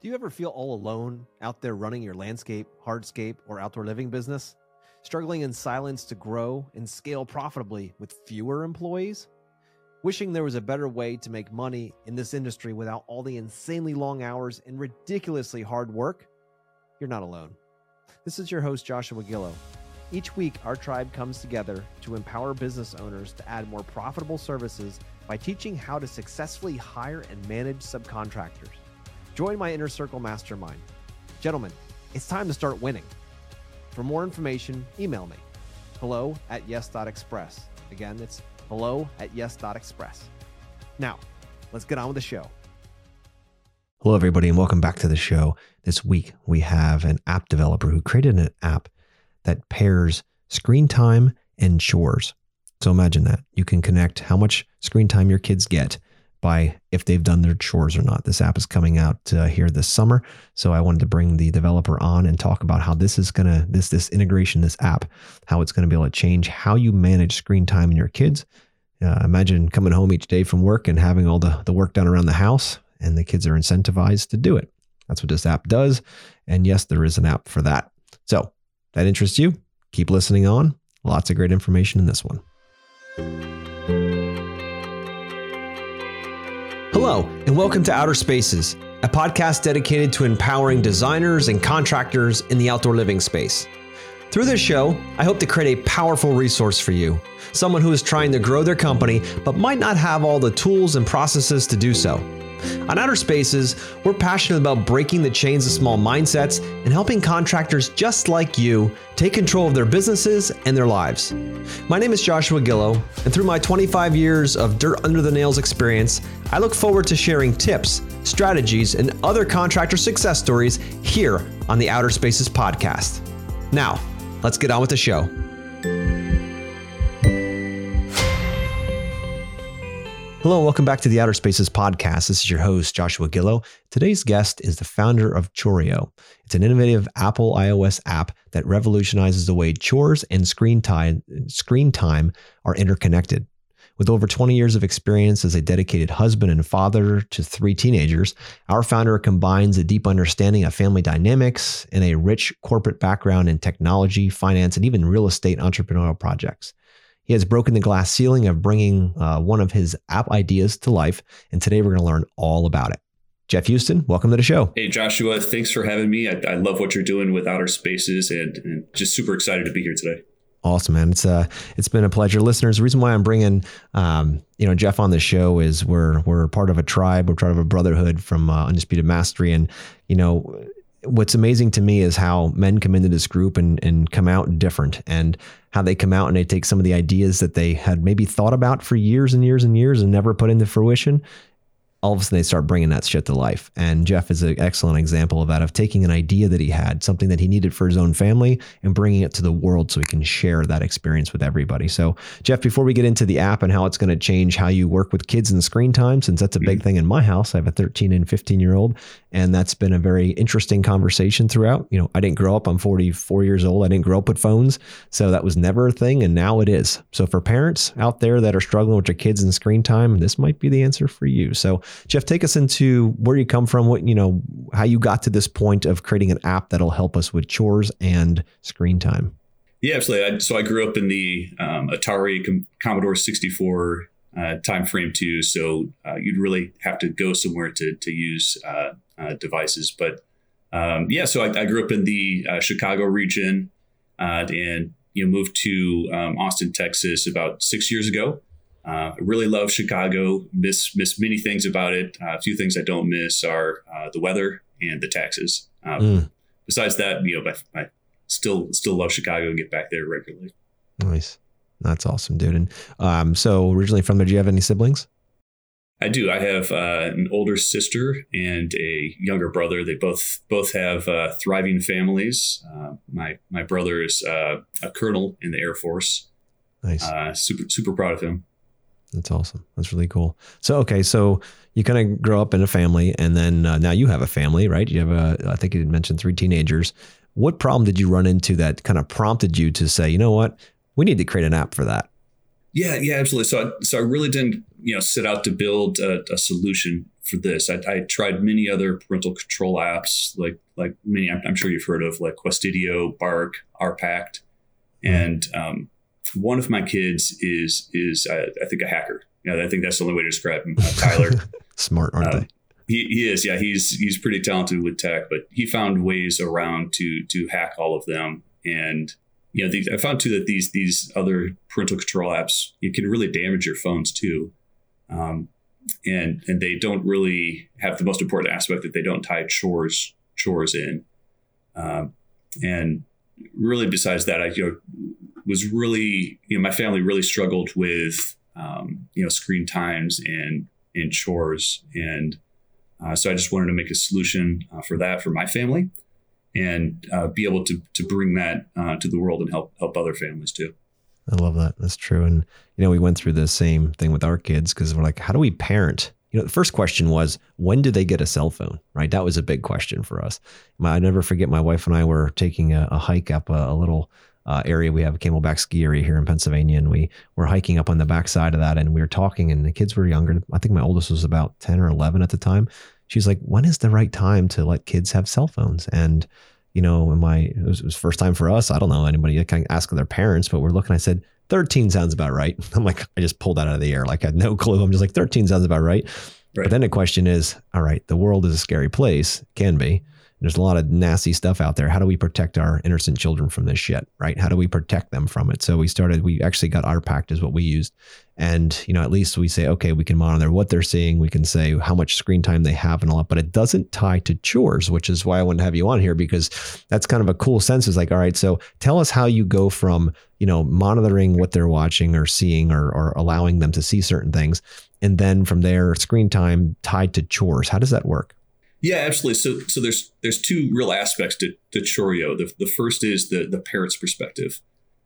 Do you ever feel all alone out there running your landscape, hardscape, or outdoor living business? Struggling in silence to grow and scale profitably with fewer employees? Wishing there was a better way to make money in this industry without all the insanely long hours and ridiculously hard work? You're not alone. This is your host, Joshua Gillow. Each week, our tribe comes together to empower business owners to add more profitable services by teaching how to successfully hire and manage subcontractors. Join my Inner Circle Mastermind. Gentlemen, it's time to start winning. For more information, email me hello at yes.express. Again, it's hello at yes.express. Now, let's get on with the show. Hello, everybody, and welcome back to the show. This week, we have an app developer who created an app that pairs screen time and chores. So imagine that. You can connect how much screen time your kids get by if they've done their chores or not. This app is coming out uh, here this summer, so I wanted to bring the developer on and talk about how this is gonna this this integration, this app, how it's gonna be able to change how you manage screen time in your kids. Uh, imagine coming home each day from work and having all the the work done around the house, and the kids are incentivized to do it. That's what this app does, and yes, there is an app for that. So that interests you? Keep listening on. Lots of great information in this one. Hello, and welcome to Outer Spaces, a podcast dedicated to empowering designers and contractors in the outdoor living space. Through this show, I hope to create a powerful resource for you, someone who is trying to grow their company but might not have all the tools and processes to do so. On Outer Spaces, we're passionate about breaking the chains of small mindsets and helping contractors just like you take control of their businesses and their lives. My name is Joshua Gillow, and through my 25 years of dirt under the nails experience, I look forward to sharing tips, strategies, and other contractor success stories here on the Outer Spaces podcast. Now, let's get on with the show. Hello, welcome back to the Outer Spaces podcast. This is your host, Joshua Gillow. Today's guest is the founder of Chorio. It's an innovative Apple iOS app that revolutionizes the way chores and screen time, screen time are interconnected. With over 20 years of experience as a dedicated husband and father to three teenagers, our founder combines a deep understanding of family dynamics and a rich corporate background in technology, finance, and even real estate entrepreneurial projects. He has broken the glass ceiling of bringing uh, one of his app ideas to life, and today we're going to learn all about it. Jeff Houston, welcome to the show. Hey, Joshua, thanks for having me. I, I love what you're doing with Outer Spaces and, and, just super excited to be here today. Awesome, man. It's uh, it's been a pleasure, listeners. The reason why I'm bringing, um, you know, Jeff on the show is we're we're part of a tribe, we're part of a brotherhood from uh, Undisputed Mastery, and you know, what's amazing to me is how men come into this group and, and come out different and how they come out and they take some of the ideas that they had maybe thought about for years and years and years and never put into fruition all of a sudden they start bringing that shit to life. And Jeff is an excellent example of that, of taking an idea that he had, something that he needed for his own family, and bringing it to the world so he can share that experience with everybody. So, Jeff, before we get into the app and how it's going to change how you work with kids and screen time, since that's a big mm-hmm. thing in my house, I have a 13 and 15 year old, and that's been a very interesting conversation throughout. You know, I didn't grow up, I'm 44 years old, I didn't grow up with phones. So that was never a thing, and now it is. So, for parents out there that are struggling with their kids and screen time, this might be the answer for you. So, Jeff, take us into where you come from, what you know, how you got to this point of creating an app that'll help us with chores and screen time. Yeah, absolutely. I, so I grew up in the um, Atari Com- Commodore 64 uh, time frame too. So uh, you'd really have to go somewhere to to use uh, uh devices. But um, yeah, so I, I, grew up in the uh, Chicago region uh, and you know moved to um, Austin, Texas about six years ago. Uh, I really love Chicago. Miss miss many things about it. Uh, a few things I don't miss are uh, the weather and the taxes. Um, mm. Besides that, you know, I, I, still still love Chicago and get back there regularly. Nice, that's awesome, dude. And um, so originally from there, do you have any siblings? I do. I have uh, an older sister and a younger brother. They both both have uh, thriving families. Uh, my my brother is uh, a colonel in the Air Force. Nice. Uh, super super proud of him. That's awesome. That's really cool. So, okay, so you kind of grow up in a family, and then uh, now you have a family, right? You have a, I think you mentioned three teenagers. What problem did you run into that kind of prompted you to say, you know what, we need to create an app for that? Yeah, yeah, absolutely. So, I, so I really didn't, you know, set out to build a, a solution for this. I, I, tried many other parental control apps, like like many I'm, I'm sure you've heard of, like Qustodio, Bark, OurPact, and um, one of my kids is is uh, I think a hacker. Yeah, I think that's the only way to describe him. Uh, Tyler, smart, aren't um, they? He, he is, yeah. He's he's pretty talented with tech, but he found ways around to to hack all of them. And you know, these, I found too that these these other parental control apps you can really damage your phones too. Um, and and they don't really have the most important aspect that they don't tie chores chores in. Um, and really, besides that, I you know, was really you know my family really struggled with um, you know screen times and and chores, and uh, so I just wanted to make a solution uh, for that for my family, and uh, be able to to bring that uh, to the world and help help other families too. I love that. That's true. And, you know, we went through the same thing with our kids because we're like, how do we parent? You know, the first question was, when do they get a cell phone? Right. That was a big question for us. I never forget my wife and I were taking a, a hike up a, a little uh, area. We have a camelback ski area here in Pennsylvania, and we were hiking up on the backside of that, and we were talking, and the kids were younger. I think my oldest was about ten or eleven at the time. She's like, "When is the right time to let kids have cell phones?" And you know, in my it was, it was first time for us. I don't know anybody that can ask their parents, but we're looking. I said, 13 sounds about right. I'm like, I just pulled that out of the air. Like I had no clue. I'm just like, 13 sounds about right. right. But then the question is, all right, the world is a scary place, can be. There's a lot of nasty stuff out there. How do we protect our innocent children from this shit? Right? How do we protect them from it? So we started. We actually got OurPact is what we used, and you know at least we say okay, we can monitor what they're seeing. We can say how much screen time they have and all that. But it doesn't tie to chores, which is why I wanted to have you on here because that's kind of a cool sense. Is like all right, so tell us how you go from you know monitoring what they're watching or seeing or, or allowing them to see certain things, and then from there screen time tied to chores. How does that work? Yeah, absolutely. So, so there's there's two real aspects to, to Chorio. The, the first is the the parent's perspective.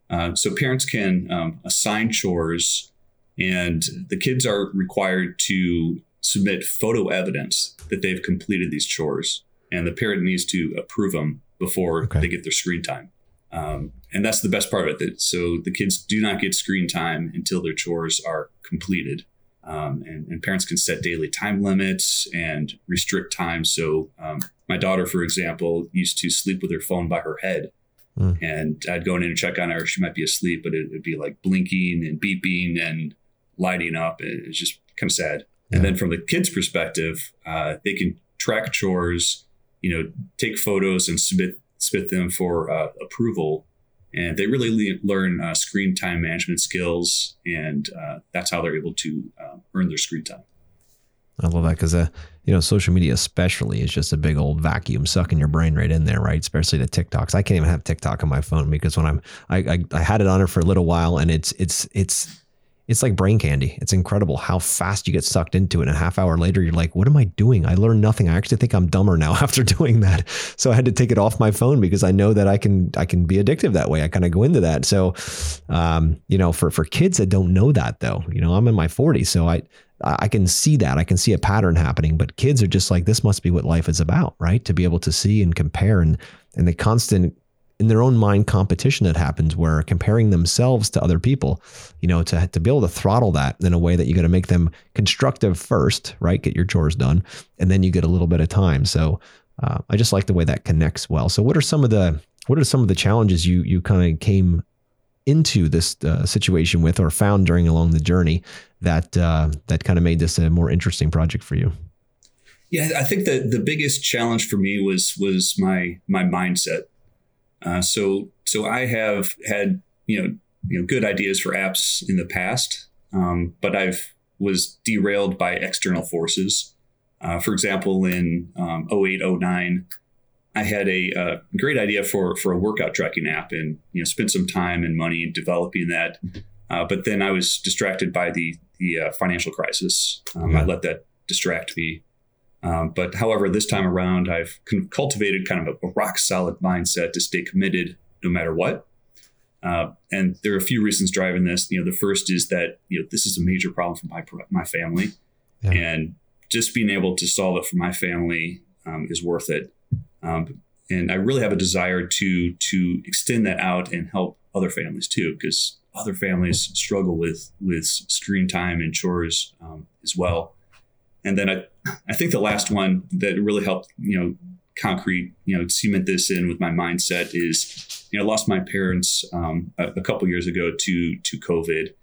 Uh, so parents can um, assign chores, and the kids are required to submit photo evidence that they've completed these chores, and the parent needs to approve them before okay. they get their screen time. Um, and that's the best part of it. That, so the kids do not get screen time until their chores are completed. Um, and, and, parents can set daily time limits and restrict time. So, um, my daughter, for example, used to sleep with her phone by her head. Mm. And I'd go in and check on her. She might be asleep, but it would be like blinking and beeping and lighting up. It's just kind of sad. Yeah. And then from the kids' perspective, uh, they can track chores, you know, take photos and submit submit them for uh, approval and they really le- learn uh, screen time management skills, and uh, that's how they're able to uh, earn their screen time. I love that because uh, you know social media especially is just a big old vacuum sucking your brain right in there, right? Especially the TikToks. I can't even have TikTok on my phone because when I'm I, I, I had it on it for a little while, and it's it's it's it's like brain candy. It's incredible how fast you get sucked into it. And a half hour later, you're like, what am I doing? I learned nothing. I actually think I'm dumber now after doing that. So I had to take it off my phone because I know that I can I can be addictive that way. I kind of go into that. So um, you know, for for kids that don't know that though, you know, I'm in my 40s, so I I can see that. I can see a pattern happening, but kids are just like this must be what life is about, right? To be able to see and compare and and the constant in their own mind competition that happens where comparing themselves to other people, you know, to, to be able to throttle that in a way that you got to make them constructive first, right? Get your chores done. And then you get a little bit of time. So uh, I just like the way that connects well. So what are some of the, what are some of the challenges you, you kind of came into this uh, situation with or found during along the journey that, uh, that kind of made this a more interesting project for you? Yeah, I think that the biggest challenge for me was was my my mindset. Uh, so so I have had you know you know good ideas for apps in the past, um, but I've was derailed by external forces. Uh, for example, in um, 08, 09, I had a, a, uh, great idea for for a workout tracking app, and you know spent some time and money developing that. Uh, but then I was distracted by the the uh, financial crisis. Um, I let that distract me. Um, but however, this time around, I've cultivated kind of a, a, rock solid mindset to stay committed no matter what. Uh, and there are a few reasons driving this. You know, the first is that you know this is a major problem for my my family, yeah. and just being able to solve it for my family um, is worth it. Um, and I really have a desire to to extend that out and help other families too, because other families struggle with with screen time and chores um, as well. And then I I think the last one that really helped, you know, concrete, you know, cement this in with my mindset is, you know, I lost my parents um, a, a couple years ago to to COVID,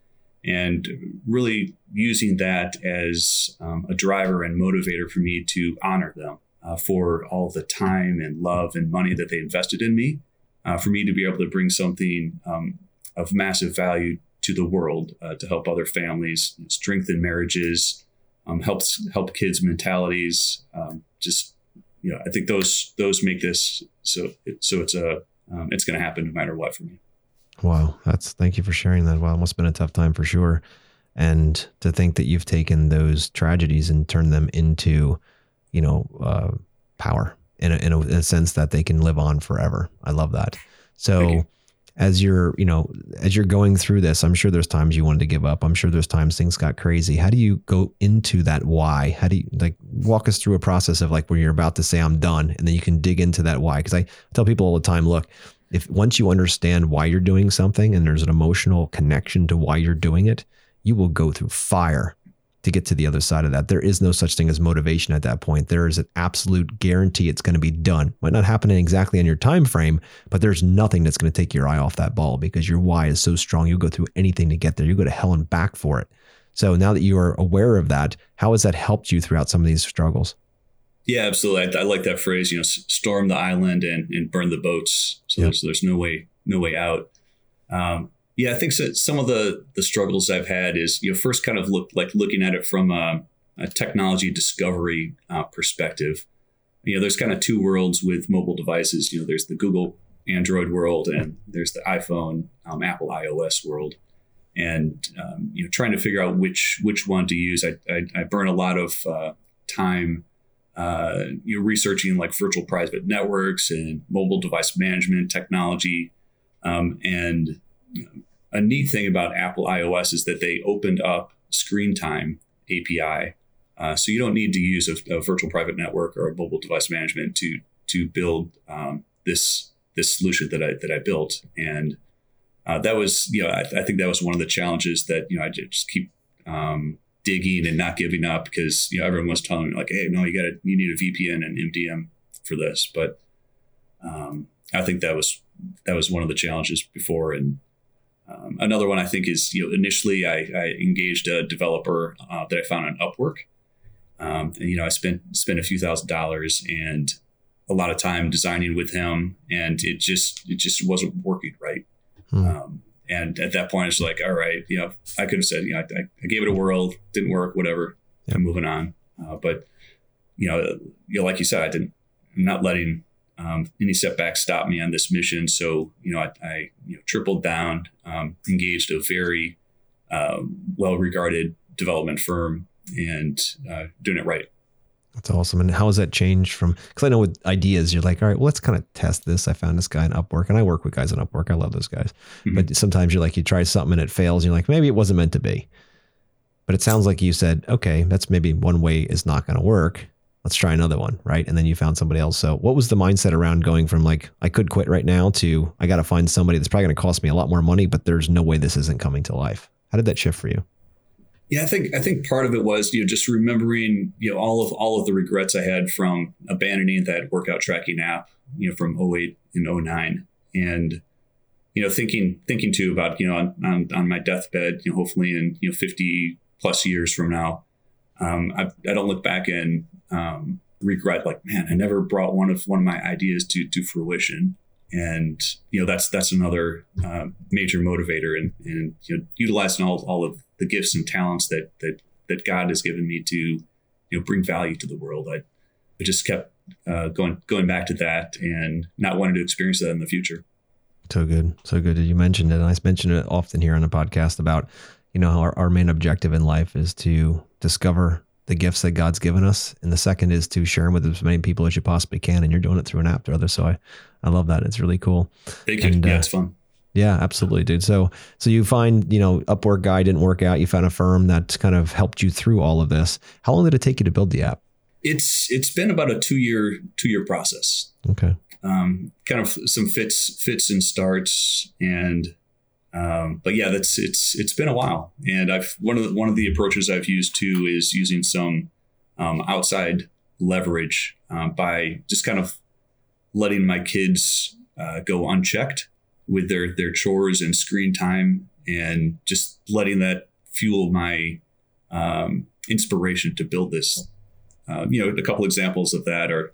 and really using that as um, a driver and motivator for me to honor them uh, for all the time and love and money that they invested in me, uh, for me to be able to bring something um, of massive value to the world uh, to help other families, strengthen marriages, um, helps help kids' mentalities. Um, just you know, I think those those make this so so it's a um, it's going to happen no matter what for me. Wow, that's thank you for sharing that. Wow, it must have been a tough time for sure. And to think that you've taken those tragedies and turned them into, you know, uh, power in a, in a, in a sense that they can live on forever. I love that. So as you're, you know, as you're going through this, I'm sure there's times you wanted to give up. I'm sure there's times things got crazy. How do you go into that why? How do you like walk us through a process of like when you're about to say I'm done and then you can dig into that why? Because I tell people all the time, look, if once you understand why you're doing something and there's an emotional connection to why you're doing it, you will go through fire to get to the other side of that. There is no such thing as motivation at that point. There is an absolute guarantee it's going to be done. Might not happen exactly on your time frame, but there's nothing that's going to take your eye off that ball because your why is so strong. You'll go through anything to get there. You go to hell and back for it. So now that you are aware of that, how has that helped you throughout some of these struggles? Yeah, absolutely. I, I like that phrase. You know, storm the island and, and burn the boats. So yep. there's there's no way no way out. Um, yeah, I think so, some of the the struggles I've had is you know first kind of look like looking at it from a, a technology discovery uh, perspective. You know, there's kind of two worlds with mobile devices. You know, there's the Google Android world and there's the iPhone, um, Apple iOS world, and um, you know trying to figure out which which one to use. I I, I burn a lot of uh, time. Uh, you know, researching like virtual private networks and mobile device management technology, um, and a neat thing about Apple iOS is that they opened up Screen Time API, uh, so you don't need to use a, a, virtual private network or a mobile device management to to build um, this this solution that I that I built, and uh, that was you know I, I, think that was one of the challenges that you know I just keep um, digging and not giving up because you know everyone was telling me like hey no you got to you need a VPN and MDM for this, but um, I think that was that was one of the challenges before and um, another one I think is you know initially I, I engaged a developer uh, that I found on Upwork. Um, and, you know I spent spent a few thousand dollars and a lot of time designing with him, and it just it just wasn't working right. Hmm. Um, and at that point, it's like, all right, you know, I could have said, you know, I, I gave it a whirl, didn't work, whatever. Yep. I'm moving on. Uh, but you know, you know, like you said, I didn't. I'm not letting um, any setbacks stopped me on this mission. So, you know, I, I you know, tripled down, um, engaged a very uh, well regarded development firm and uh, doing it right. That's awesome. And how has that changed from? Because I know with ideas, you're like, all right, well, let's kind of test this. I found this guy in Upwork, and I work with guys on Upwork. I love those guys. Mm-hmm. But sometimes you're like, you try something and it fails. And you're like, maybe it wasn't meant to be. But it sounds like you said, okay, that's maybe one way is not going to work let's try another one, right? And then you found somebody else. So, what was the mindset around going from like I could quit right now to I got to find somebody that's probably going to cost me a lot more money, but there's no way this isn't coming to life? How did that shift for you? Yeah, I think I think part of it was you know just remembering you know all of all of the regrets I had from abandoning that workout tracking app you know from 08 and 09 and you know thinking thinking too about you know on, on, on my deathbed you know hopefully in you know 50 plus years from now um, I, I don't look back and um, regret like man i never brought one of one of my ideas to to fruition. And you know that's that's another uh, major motivator and and you know utilizing all, all of the gifts and talents that that that god has given me to you know bring value to the world. I, I just kept uh, going going back to that and not wanting to experience that in the future. So good. So good you mentioned it. And i mentioned it often here on the podcast about you know our, our main objective in life is to discover the gifts that God's given us. And the second is to share them with as many people as you possibly can. And you're doing it through an app or other. So I, I love that. It's really cool. Thank you. Yeah, uh, it's fun. Yeah, absolutely, dude. So, so you find, you know, Upwork guy didn't work out. You found a firm that kind of helped you through all of this. How long did it take you to build the app? It's it's been about a two year two year process. Okay. Um, kind of some fits fits and starts, and um, but yeah, that's it's it's been a while, and I've one of the, one of the approaches I've used too is using some um, outside leverage um, by just kind of letting my kids uh, go unchecked with their their chores and screen time, and just letting that fuel my um, inspiration to build this. Uh, you know, a couple examples of that are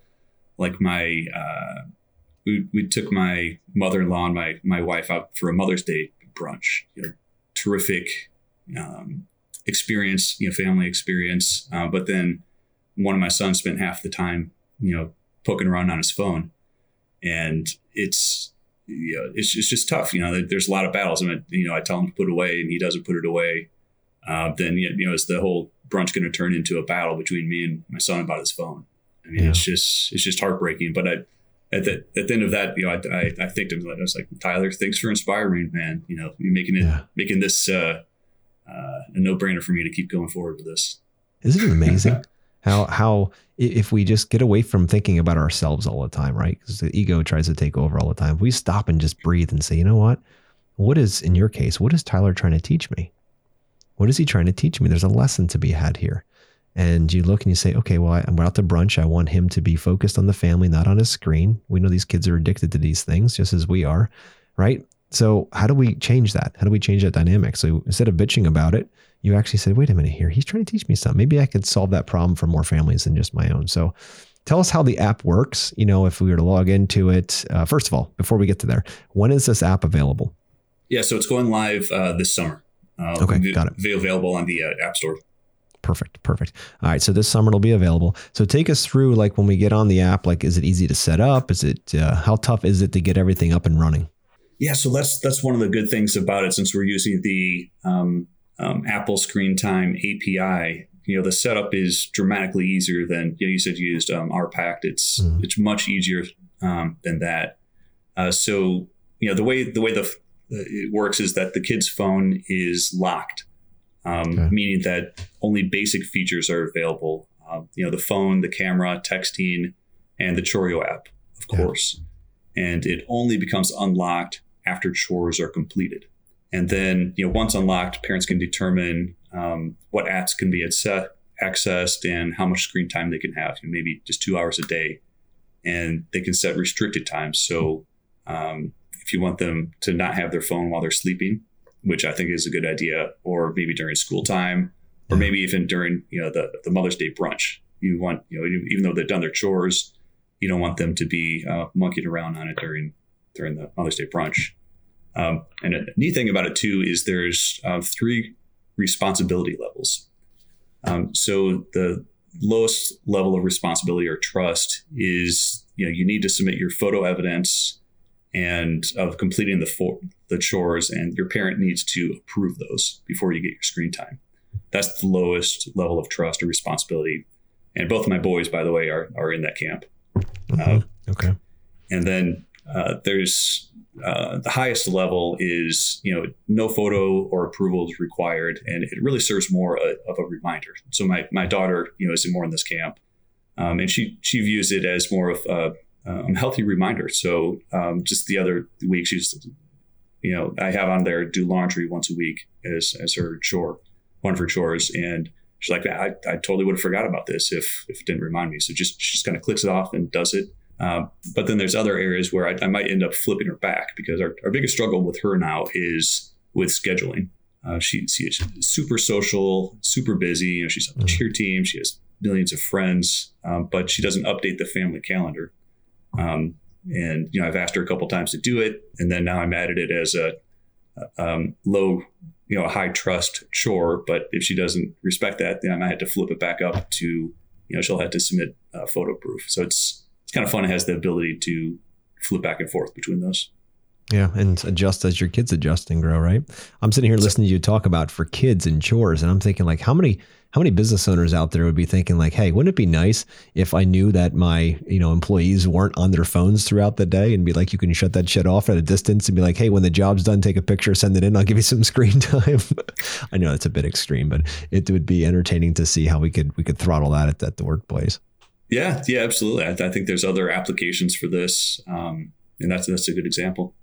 like my uh, we, we took my mother-in-law and my my wife out for a Mother's Day brunch. You know, terrific um, experience, you know, family experience. Uh, but then one of my sons spent half the time, you know, poking around on his phone, and it's you know, it's, it's just tough. You know, there's a lot of battles. I mean, you know, I tell him to put it away, and he doesn't put it away. Uh, then you know, is the whole brunch going to turn into a battle between me and my son about his phone? I mean, yeah. it's just it's just heartbreaking. But I, at the at the end of that, you know, I I, I think him, I was like, Tyler, thanks for inspiring, me, man. You know, you're making it yeah. making this uh, uh, a no brainer for me to keep going forward with this. Isn't it amazing? how how if we just get away from thinking about ourselves all the time, right? Because the ego tries to take over all the time. If we stop and just breathe and say, you know what? What is in your case? What is Tyler trying to teach me? What is he trying to teach me? There's a lesson to be had here. And you look and you say, okay, well, I, am out to brunch. I want him to be focused on the family, not on his screen. We know these kids are addicted to these things, just as we are, right? So, how do we change that? How do we change that dynamic? So, instead of bitching about it, you actually said, wait a minute here, he's trying to teach me something. Maybe I could solve that problem for more families than just my own. So, tell us how the app works. You know, if we were to log into it, uh, first of all, before we get to there, when is this app available? Yeah, so it's going live uh, this summer. Uh, okay, got it. Available on the uh, App Store. Perfect, perfect. All right, so this summer it'll be available. So take us through, like when we get on the app, like is it easy to set up? Is it uh, how tough is it to get everything up and running? Yeah, so that's that's one of the good things about it since we're using the um, um, Apple Screen Time API. You know, the setup is dramatically easier than you, know, you said you used um, OurPact. It's mm. it's much easier um, than that. Uh, so you know the way the way the it works is that the kid's phone is locked, um, okay. meaning that only basic features are available. Uh, you know, the phone, the camera, texting, and the Chorio app, of course. And it only becomes unlocked after chores are completed. And then, you know, once unlocked, parents can determine um, what apps can be accessed and how much screen time they can have. You know, maybe just two hours a day, and they can set restricted times. So, um, if you want them to not have their phone while they're sleeping, which I think is a good idea, or maybe during school time, or maybe even during you know the the Mother's Day brunch, you want you know even though they've done their chores, you don't want them to be uh, monkeying around on it during during the Mother's Day brunch. Um, and a neat thing about it too is there's uh, three responsibility levels. Um, so the lowest level of responsibility or trust is you know you need to submit your photo evidence and of completing the for, the chores, and your parent needs to approve those before you get your screen time. That's the lowest level of trust or responsibility. And both of my boys, by the way, are are in that camp. Mm-hmm. Uh, okay. And then uh, there's uh, the highest level is you know no photo or approval is required, and it really serves more a, of a reminder. So my my daughter, you know, is more in this camp, um, and she she views it as more of a um, healthy reminder. So um, just the other week, she's you know I have on there do laundry once a week as as her chore, one of her chores, and she's like I, I totally would have forgot about this if if it didn't remind me. So just she just kind of clicks it off and does it um, but then there's other areas where I, I, might end up flipping her back because our, our biggest struggle with her now is with scheduling. Uh, she, she is super social, super busy. You know, she's on the mm-hmm. cheer team. She has millions of friends, um, but she doesn't update the family calendar. Um, and you know, I've asked her a couple times to do it, and then now I'm added it as a, um, low, you know, a high trust chore. But if she doesn't respect that, then I might have to flip it back up to, you know, she'll have to submit uh, photo proof. So it's it's kind of fun. It has the ability to flip back and forth between those. Yeah, and adjust as your kids adjust and grow, right? I'm sitting here listening to you talk about for kids and chores, and I'm thinking like, how many how many business owners out there would be thinking like, hey, wouldn't it be nice if I knew that my you know employees weren't on their phones throughout the day, and be like, you can shut that shit off at a distance, and be like, hey, when the job's done, take a picture, send it in, I'll give you some screen time. I know that's a bit extreme, but it would be entertaining to see how we could we could throttle that at, at the workplace. Yeah, yeah, absolutely. I, I think there's other applications for this, um, and that's that's a good example.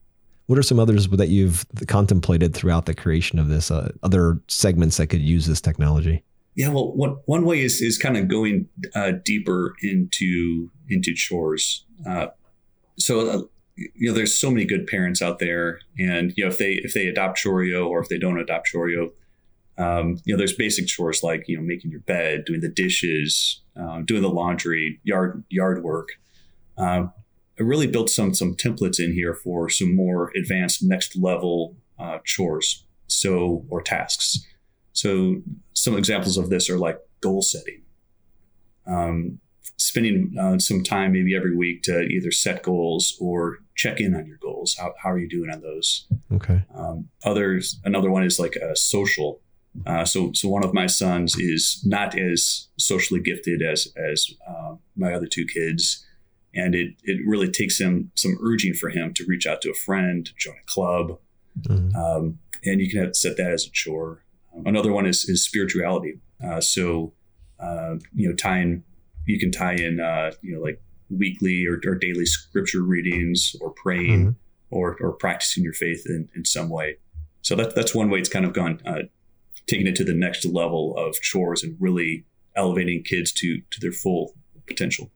What are some others that you've contemplated throughout the creation of this? Uh, other segments that could use this technology? Yeah, well, one one way is is kind of going uh, deeper into into chores. Uh, so uh, you know, there's so many good parents out there, and you know, if they if they adopt Chorio or if they don't adopt Chorio, um, you know, there's basic chores like you know making your bed, doing the dishes, um, doing the laundry, yard yard work. Um, I really built some some templates in here for some more advanced next level uh, chores, so or tasks. So some examples of this are like goal setting, um, spending uh, some time maybe every week to either set goals or check in on your goals. How, how are you doing on those? Okay. Um, others, another one is like a social. Uh, so, so one of my sons is not as socially gifted as as uh, my other two kids, and it it really takes him some urging for him to reach out to a friend, join a club, mm-hmm. um, and you can have, set that as a chore. Another one is is spirituality. Uh, so, uh, you know, tying you can tie in uh, you know like weekly or, or, daily scripture readings or praying mm-hmm. or or practicing your faith in, in some way. So that that's one way it's kind of gone uh, taking it to the next level of chores and really elevating kids to to their full potential.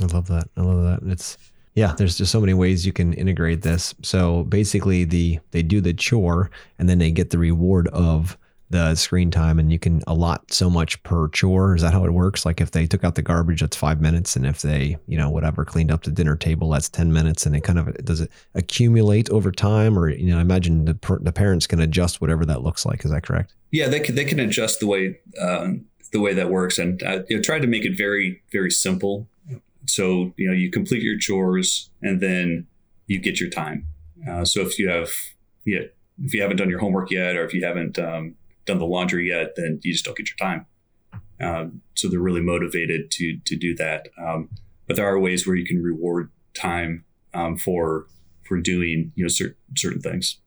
I love that. I love that. It's yeah, there's just so many ways you can integrate this. So basically the they do the chore and then they get the reward of the screen time and you can allot so much per chore. Is that how it works? Like if they took out the garbage, that's five minutes. And if they, you know, whatever, cleaned up the dinner table, that's 10 minutes. And it kind of, does it accumulate over time? Or, you know, I imagine the, the parents can adjust whatever that looks like. Is that correct? Yeah, they can, they can adjust the way, uh, the way that works. And I you know, try to make it very, very simple. So, you know, you complete your chores and then you get your time. Uh, so if you have, yeah, if you haven't done your homework yet, or if you haven't, um, done the laundry yet, then you just don't get your time. Um, so they're really motivated to to do that. Um, but there are ways where you can reward time um, for for doing you know certain certain things.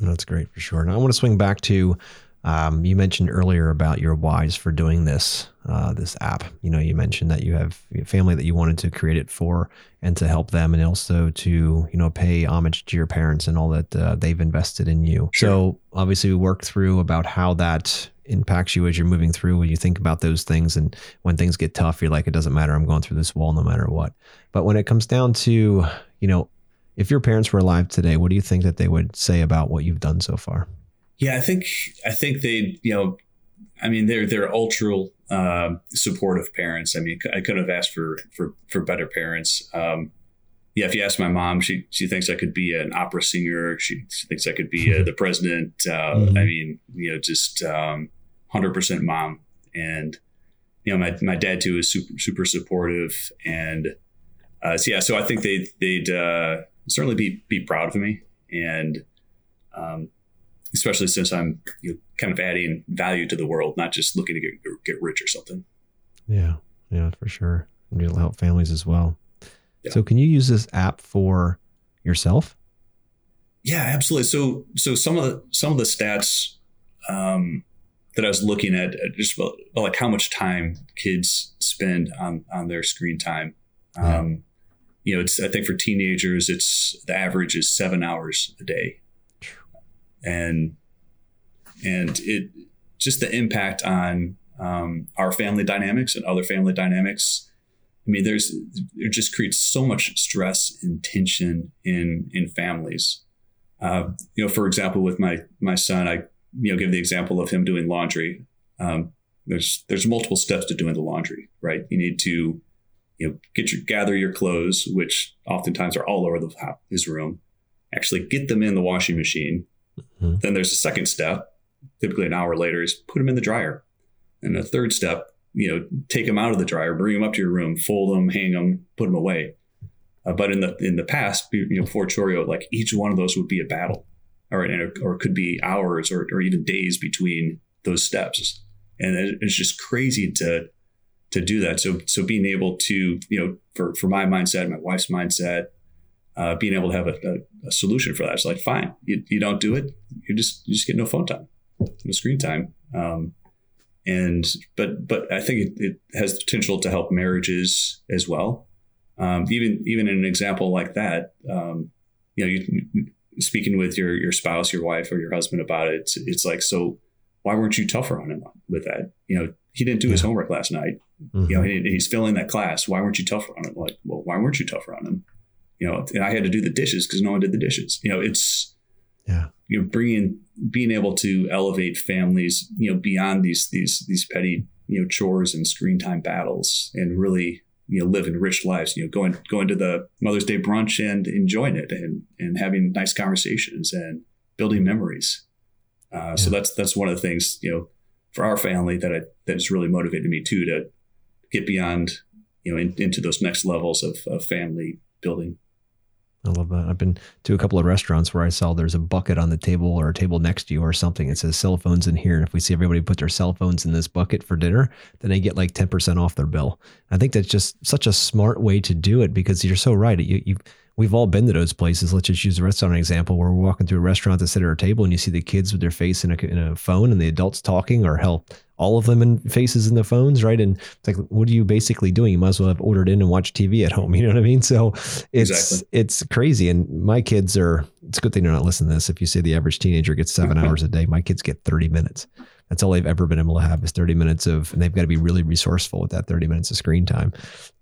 That's great for sure. Now I want to swing back to um, you mentioned earlier about your whys for doing this uh, this app. You know, you mentioned that you have a family that you wanted to create it for and to help them, and also to you know pay homage to your parents and all that uh, they've invested in you. Sure. So obviously, we worked through about how that impacts you as you're moving through when you think about those things and when things get tough you're like it doesn't matter i'm going through this wall no matter what but when it comes down to you know if your parents were alive today what do you think that they would say about what you've done so far yeah, I think I think they, you know, I mean, they're they're ultra uh, supportive parents. I mean, I couldn't have asked for for for better parents. Um, yeah, if you ask my mom, she she thinks I could be an opera singer. She, she thinks I could be uh, the president. Uh, mm-hmm. I mean, you know, just um, hundred um, percent mom. And you know, my my dad too is super super supportive. And uh, so yeah, so I think they they'd uh, certainly be be proud of me. And um, especially since I'm you know, kind of adding value to the world, not just looking to get get rich or something. Yeah, yeah, for sure. And it'll help families as well. Yeah. So, can you use this app for yourself? Yeah, absolutely. So, so some of the some of the stats um, that I was looking at, uh, just about, like how much time kids spend on on their screen time. Yeah. Um, you know, it's I think for teenagers, it's the average is seven hours a day and and it just the impact on um, our family dynamics and other family dynamics. I mean, there's it just creates so much stress and tension in in families. Uh, you know, for example, with my my son, I you know give the example of him doing laundry. Um, there's there's multiple steps to doing the laundry, right? You need to you know get your gather your clothes, which oftentimes are all over the his room. Actually, get them in the washing machine, Mm-hmm. Then there's a second step, typically an hour later, is put them in the dryer. And the third step, you know, take them out of the dryer, bring them up to your room, fold them, hang them, put them away. Uh, but in the in the past, you know, before Chorio, like each one of those would be a battle, or or could be hours or, or even days between those steps, and it's just crazy to to do that. So so being able to you know for for my mindset, my wife's mindset, uh, being able to have a, a, a, solution for that. It's like, fine, you, you don't do it, you just you just get no phone time, no screen time. Um, and but but I think it, it, has the potential to help marriages as well. Um, even even in an example like that, um, you know, you, speaking with your your spouse, your wife, or your husband about it, it's, it's like so. why weren't you tougher on him with that? You know, he didn't do his homework last night. Mhm. You know, he, he's failing that class. Why weren't you tougher on him? Like, well, why weren't you tougher on him? You know, and I had to do the dishes because no one did the dishes. You know, it's Yeah. you know bringing being able to elevate families you know beyond these these these petty you know chores and screen time battles and really you know live enriched lives you know going going to the mother's day brunch and enjoying it and and having nice conversations and building memories uh, so that's that's one of the things you know for our family that I, that's really motivated me too to get beyond you know in, into those next levels of, of family building I love that. I've been to a couple of restaurants where I saw there's a bucket on the table or a table next to you or something. It says cell phones in here. And if we see everybody put their cell phones in this bucket for dinner, then they get like 10% off their bill. I think that's just such a smart way to do it because you're so right. You, you, we've all been to those places. Let's just use a restaurant example where we're walking through a restaurant to sit at our table and you see the kids with their face in a, in a phone and the adults talking or hell, all of them in faces in the phones, right? And it's like, what are you basically doing? You might as well have ordered in and watched TV at home. You know what I mean? So it's Exactly. it's crazy. And my kids are. It's a good thing they're not listening to this. If you say the average teenager gets 7 hours a day, my kids get thirty minutes. That's all they've ever been able to have is 30 minutes of, and they've got to be really resourceful with that 30 minutes of screen time.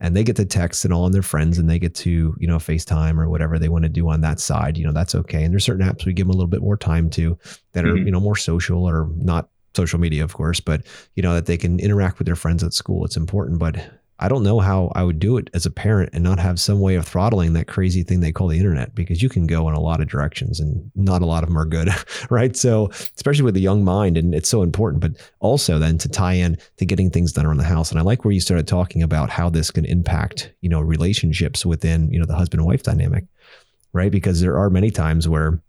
And they get to text and all on their friends and they get to, you know, FaceTime or whatever they want to do on that side. You know, that's okay. And there's certain apps we give them a little bit more time to that are, Mhm. you know, more social or not social media, of course, but, you know, that they can interact with their friends at school. It's important. But I don't know how I would do it as a parent and not have some way of throttling that crazy thing they call the internet because you can go in a lot of directions and not a lot of them are good, right? So, especially with the young mind, and it's so important, but also then to tie in to getting things done around the house. And I like where you started talking about how this can impact, you know, relationships within, you know, the husband and wife dynamic, right? Because there are many times where,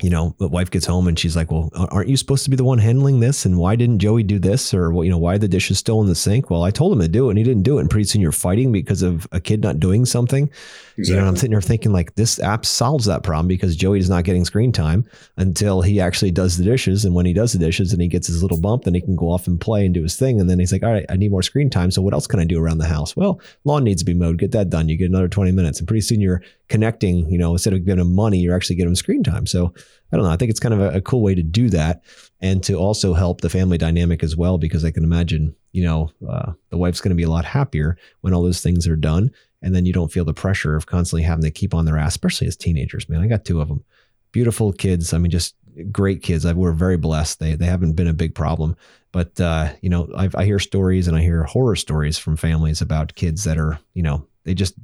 you know, the wife gets home and she's like, "Well, aren't you supposed to be the one handling this? And why didn't Joey do this? Or well, you know, why are the dishes still in the sink? Well, I told him to do it, and he didn't do it. And pretty soon you're fighting because of a kid not doing something. You know, and I'm sitting there thinking like this app solves that problem because Joey is not getting screen time until he actually does the dishes. And when he does the dishes and he gets his little bump, then he can go off and play and do his thing. And then he's like, all right, I need more screen time. So what else can I do around the house? Well, lawn needs to be mowed. Get that done. You get another 20 minutes. And pretty soon you're connecting, you know, instead of giving them money, you're actually giving them screen time. So I don't know. I think it's kind of a, a cool way to do that and to also help the family dynamic as well, because I can imagine, you know, uh, the wife's going to be a lot happier when all those things are done and then you don't feel the pressure of constantly having to keep on their ass, especially as teenagers. Man, I got two of them, beautiful kids. I mean, just great kids. I, we're very blessed. They they haven't been a big problem, but uh, you know, I've, I hear stories and I hear horror stories from families about kids that are, you know, they just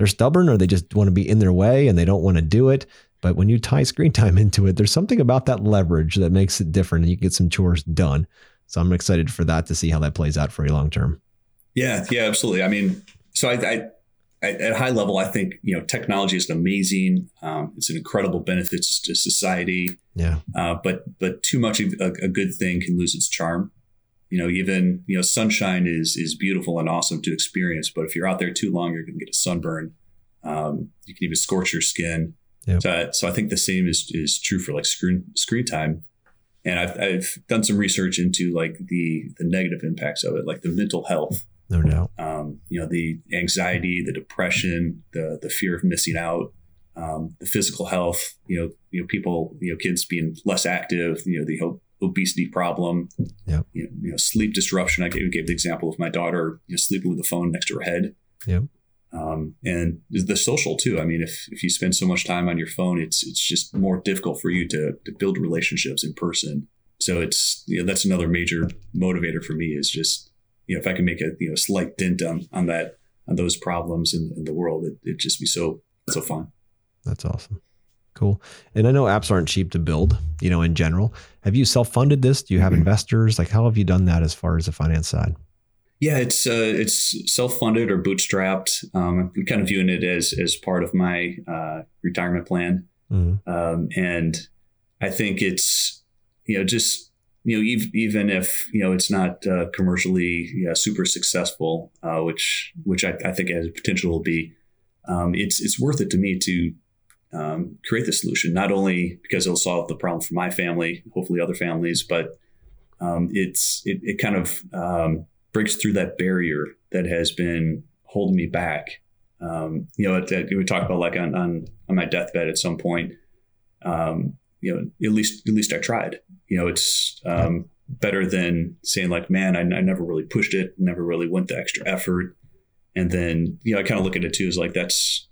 they're stubborn or they just want to be in their way and they don't want to do it. But when you tie screen time into it, there's something about that leverage that makes it different, and you get some chores done. So I'm excited for that to see how that plays out for you long term. Yeah, yeah, absolutely. I mean, so I, I, I at high level, I think you know technology is amazing. Um, it's an incredible benefits to society, Yeah, uh, but but too much of a, a good thing can lose its charm. You know, even you know, sunshine is is beautiful and awesome to experience, but if you're out there too long, you're going to get a sunburn. Um, you can even scorch your skin. Yep. So, so I think the same is is true for like screen screen time. And I've, I've done some research into like the the negative impacts of it, like the mental health no doubt. um, you know, the anxiety, the depression, the the fear of missing out, um, the physical health. You know, you know, people, you know, kids being less active. You know, the o- obesity problem. Yep. You know, you know, sleep disruption. I gave, gave the example of my daughter, you know, sleeping with the phone next to her head. Yep. Um, and the social too. I mean, if if you spend so much time on your phone, it's it's just more difficult for you to to build relationships in person. So it's you know that's another major motivator for me is just you know if I can make a you know slight dent on on that on those problems in, in the world, it it just be so so fun. That's awesome. Cool. And I know apps aren't cheap to build, you know, in general. Have you self funded this? Do you have Mhm. investors? Like, how have you done that as far as the finance side? Yeah, it's uh, it's self funded or bootstrapped. Um, I'm kind of viewing it as as part of my uh, retirement plan. Mhm. um, and I think it's you know just you know even, even if you know it's not uh, commercially yeah, super successful, uh, which which I, I think has potential to be, um, it's it's worth it to me to um, create the solution not only because it'll solve the problem for my family, hopefully other families, but um, it's it, it kind of um, breaks through that barrier that has been holding me back. Um, you know, it, it- we talked about like on, on on my deathbed at some point. Um, you know, at least at least I tried. You know, it's um, better than saying like, man, I, I never really pushed it, never really went the extra effort, and then you know, I kind of look at it too as like that's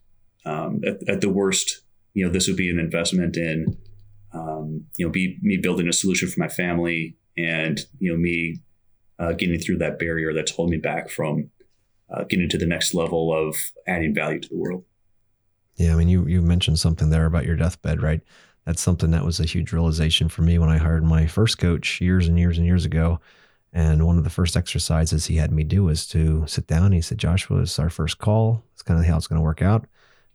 um, at, at, the worst, you know, this would be an investment in, um, you know, be me building a solution for my family, and you know, me uh, getting through that barrier that's holding me back from uh, getting to the next level of adding value to the world. Yeah, I mean, you you mentioned something there about your deathbed, right? That's something that was a huge realization for me when I hired my first coach years and years and years ago. And one of the first exercises he had me do was to sit down. He said, Joshua, it's our first call. It's kind of how it's going to work out.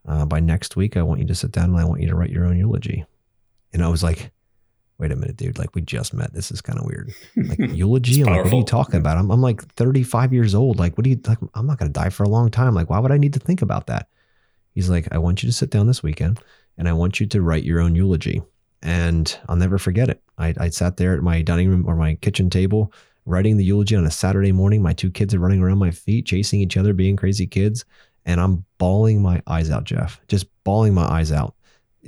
Uh, by next week, I want you to sit down and I want you to write your own eulogy. And I was like, wait a minute, dude. Like we just met. This is kind of weird. Like eulogy. I'm like, what are you talking about? I'm, I'm like 35 years old. Like, what do you like? I'm not going to die for a long time. Like, why would I need to think about that? He's like, I want you to sit down this weekend and I want you to write your own eulogy. And I'll never forget it. I, I sat there at my dining room or my kitchen table writing the eulogy on a Saturday morning. My two kids are running around my feet, chasing each other, being crazy kids. And I'm bawling my eyes out, Jeff, just bawling my eyes out,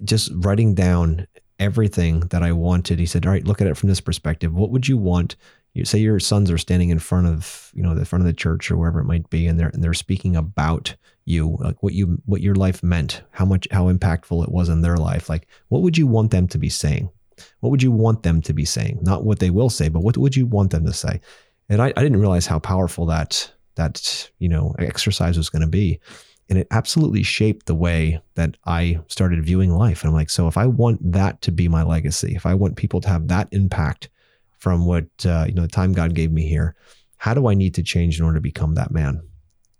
just writing down everything that I wanted. He said, All right, look at it from this perspective. What would you want? You say your sons are standing in front of, you know, the front of the church or wherever it might be, and they're and they're speaking about you, like what you what your life meant, how much how impactful it was in their life. Like, what would you want them to be saying? What would you want them to be saying? Not what they will say, but what would you want them to say? And I, I didn't realize how powerful that that you know exercise was going to be and it absolutely shaped the way that I started viewing life. And I'm like, so if I want that to be my legacy, if I want people to have that impact from what uh, you know the time God gave me here, how do I need to change in order to become that man?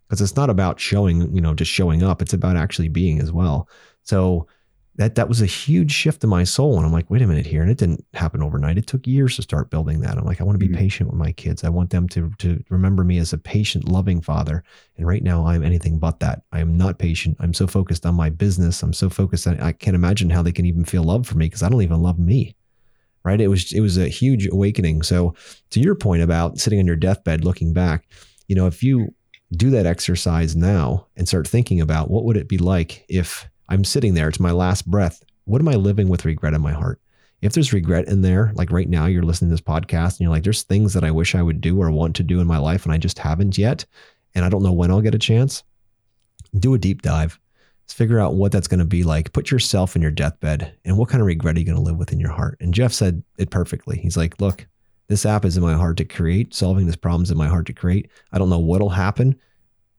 Because it's not about showing, you know, just showing up. It's about actually being as well. So that that was a huge shift in my soul. And I'm like, wait a minute here. And it didn't happen overnight. It took years to start building that. I'm like, I want to be mm-hmm. patient with my kids. I want them to to remember me as a patient, loving father. And right now I'm anything but that. I am not patient. I'm so focused on my business. I'm so focused on I can't imagine how they can even feel love for me because I don't even love me. Right. It was it was a huge awakening. So to your point about sitting on your deathbed looking back, you know, if you do that exercise now and start thinking about what would it be like if I'm sitting there, it's my last breath. What am I living with regret in my heart? If there's regret in there, like right now, you're listening to this podcast and you're like, there's things that I wish I would do or want to do in my life and I just haven't yet. And I don't know when I'll get a chance. Do a deep dive. Let's figure out what that's going to be like. Put yourself in your deathbed and what kind of regret are you going to live with in your heart? And Jeff said it perfectly. He's like, look, this app is in my heart to create. Solving this problem is in my heart to create. I don't know what'll happen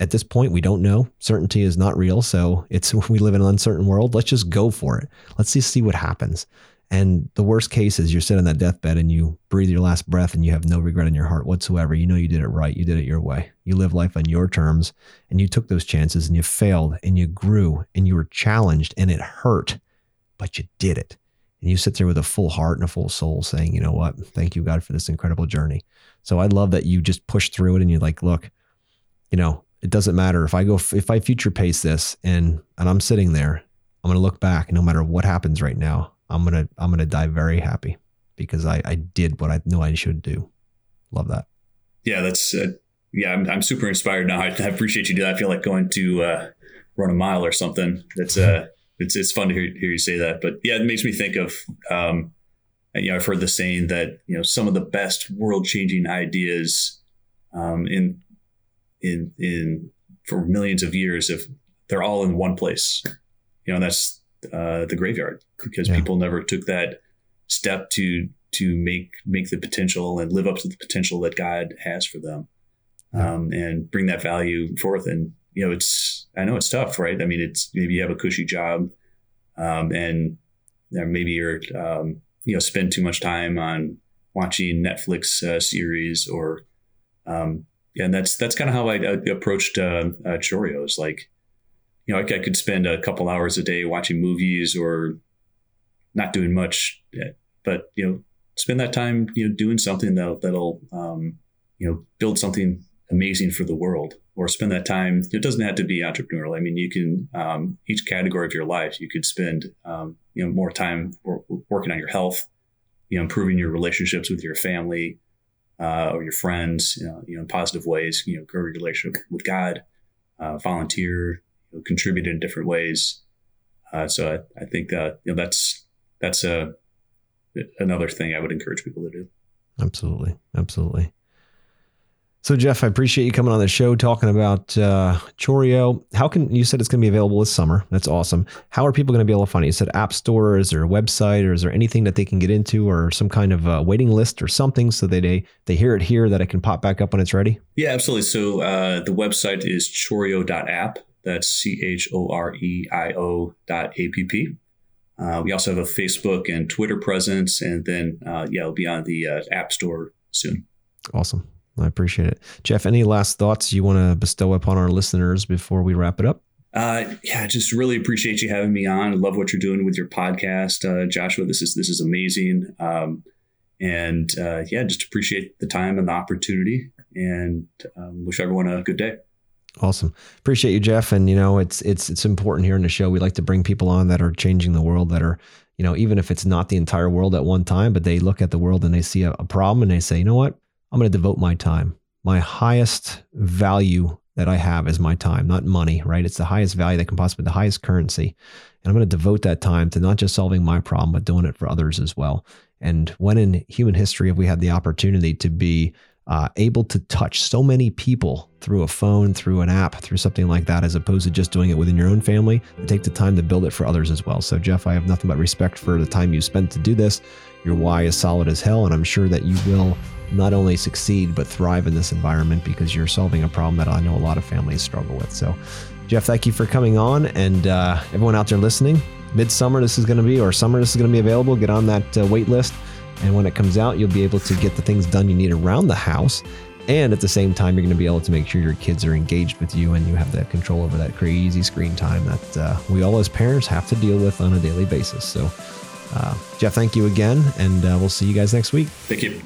at this point we don't know. Certainty is not real. So it's we live in an uncertain world. Let's just go for it. Let's just see what happens. And the worst case is you're sitting on that deathbed and you breathe your last breath and you have no regret in your heart whatsoever. You know you did it right. You did it your way. You live life on your terms and you took those chances and you failed and you grew and you were challenged and it hurt but you did it. And you sit there with a full heart and a full soul saying you know what? Thank you god for this incredible journey. So i love that you just push through it and you're like look you know it doesn't matter if I go if I future pace this and and I'm sitting there, I'm gonna look back no matter what happens right now, I'm gonna I'm gonna die very happy because I I did what I knew I should do. Love that. Yeah, that's uh, yeah. I'm I'm super inspired now. I, I appreciate you do that. I feel like going to uh, run a mile or something. That's uh it's it's fun to hear, hear you say that. But yeah, it makes me think of um, you know I've heard the saying that you know some of the best world changing ideas um, in in in for millions of years if they're all in one place. You know, that's uh, the graveyard because yeah. people never took that step to to make make the potential and live up to the potential that God has for them, yeah. um, and bring that value forth. And you know, it's I know it's tough, right? I mean, it's maybe you have a cushy job, um, and maybe you're um, you know spend too much time on watching Netflix uh, series or um, yeah, and that's that's kind of how I, I approached uh, uh, Choreos. Like, you know, I, I, could spend a couple hours a day watching movies or not doing much, but you know, spend that time you know doing something that that'll um, you know build something amazing for the world, or spend that time. It doesn't have to be entrepreneurial. I mean, you can um, each category of your life, you could spend um, you know more time working on your health, you know, improving your relationships with your family uh, or your friends, you know, you know, in positive ways, you know, grow your relationship with God, uh, volunteer, you know, contribute in different ways. Uh, so I, I think, uh, you know, that's, that's a, another thing I would encourage people to do. Absolutely, absolutely. So, Jeff, I appreciate you coming on the show talking about uh, Choreio. How can you said it's going to be available this summer? That's awesome. How are people going to be able to find it? You said App Store. Is there a website, or is there anything that they can get into, or some kind of uh, waiting list, or something, so that they they hear it here that it can pop back up when it's ready? Yeah, absolutely. So uh, the website is choreio.app. That's C H O R E I O dot A P P. Uh, we also have a Facebook and Twitter presence, and then uh, yeah, it'll be on the uh, App Store soon. Awesome. I appreciate it. Jeff, any last thoughts you want to bestow upon our listeners before we wrap it up? Uh, yeah, just really appreciate you having me on. I love what you're doing with your podcast, uh, Joshua. This is this is amazing, um, and uh, yeah, just appreciate the time and the opportunity, and um, wish everyone a good day. Awesome, appreciate you, Jeff. And you know, it's it's it's important here in the show. We like to bring people on that are changing the world, that are you know, even if it's not the entire world at one time, but they look at the world and they see a, a problem and they say, you know what, I'm going to devote my time. My highest value that I have is my time, not money, right? It's the highest value that can possibly, be the highest currency. And I'm going to devote that time to not just solving my problem, but doing it for others as well. And when in human history have we had the opportunity to be uh, able to touch so many people through a phone, through an app, through something like that, as opposed to just doing it within your own family, and take the time to build it for others as well. So, Jeff, I have nothing but respect for the time you spent to do this. Your why is solid as hell, and I'm sure that you will not only succeed but thrive in this environment because you're solving a problem that I know a lot of families struggle with. So, Jeff, thank you for coming on, and uh, everyone out there listening. Midsummer, this is going to be, or summer, this is going to be available. Get on that uh, wait list, and when it comes out, you'll be able to get the things done you need around the house. And at the same time, you're going to be able to make sure your kids are engaged with you and you have that control over that crazy screen time that uh, we all as parents have to deal with on a daily basis. So, uh, Jeff, thank you again, and uh, we'll see you guys next week. Thank you.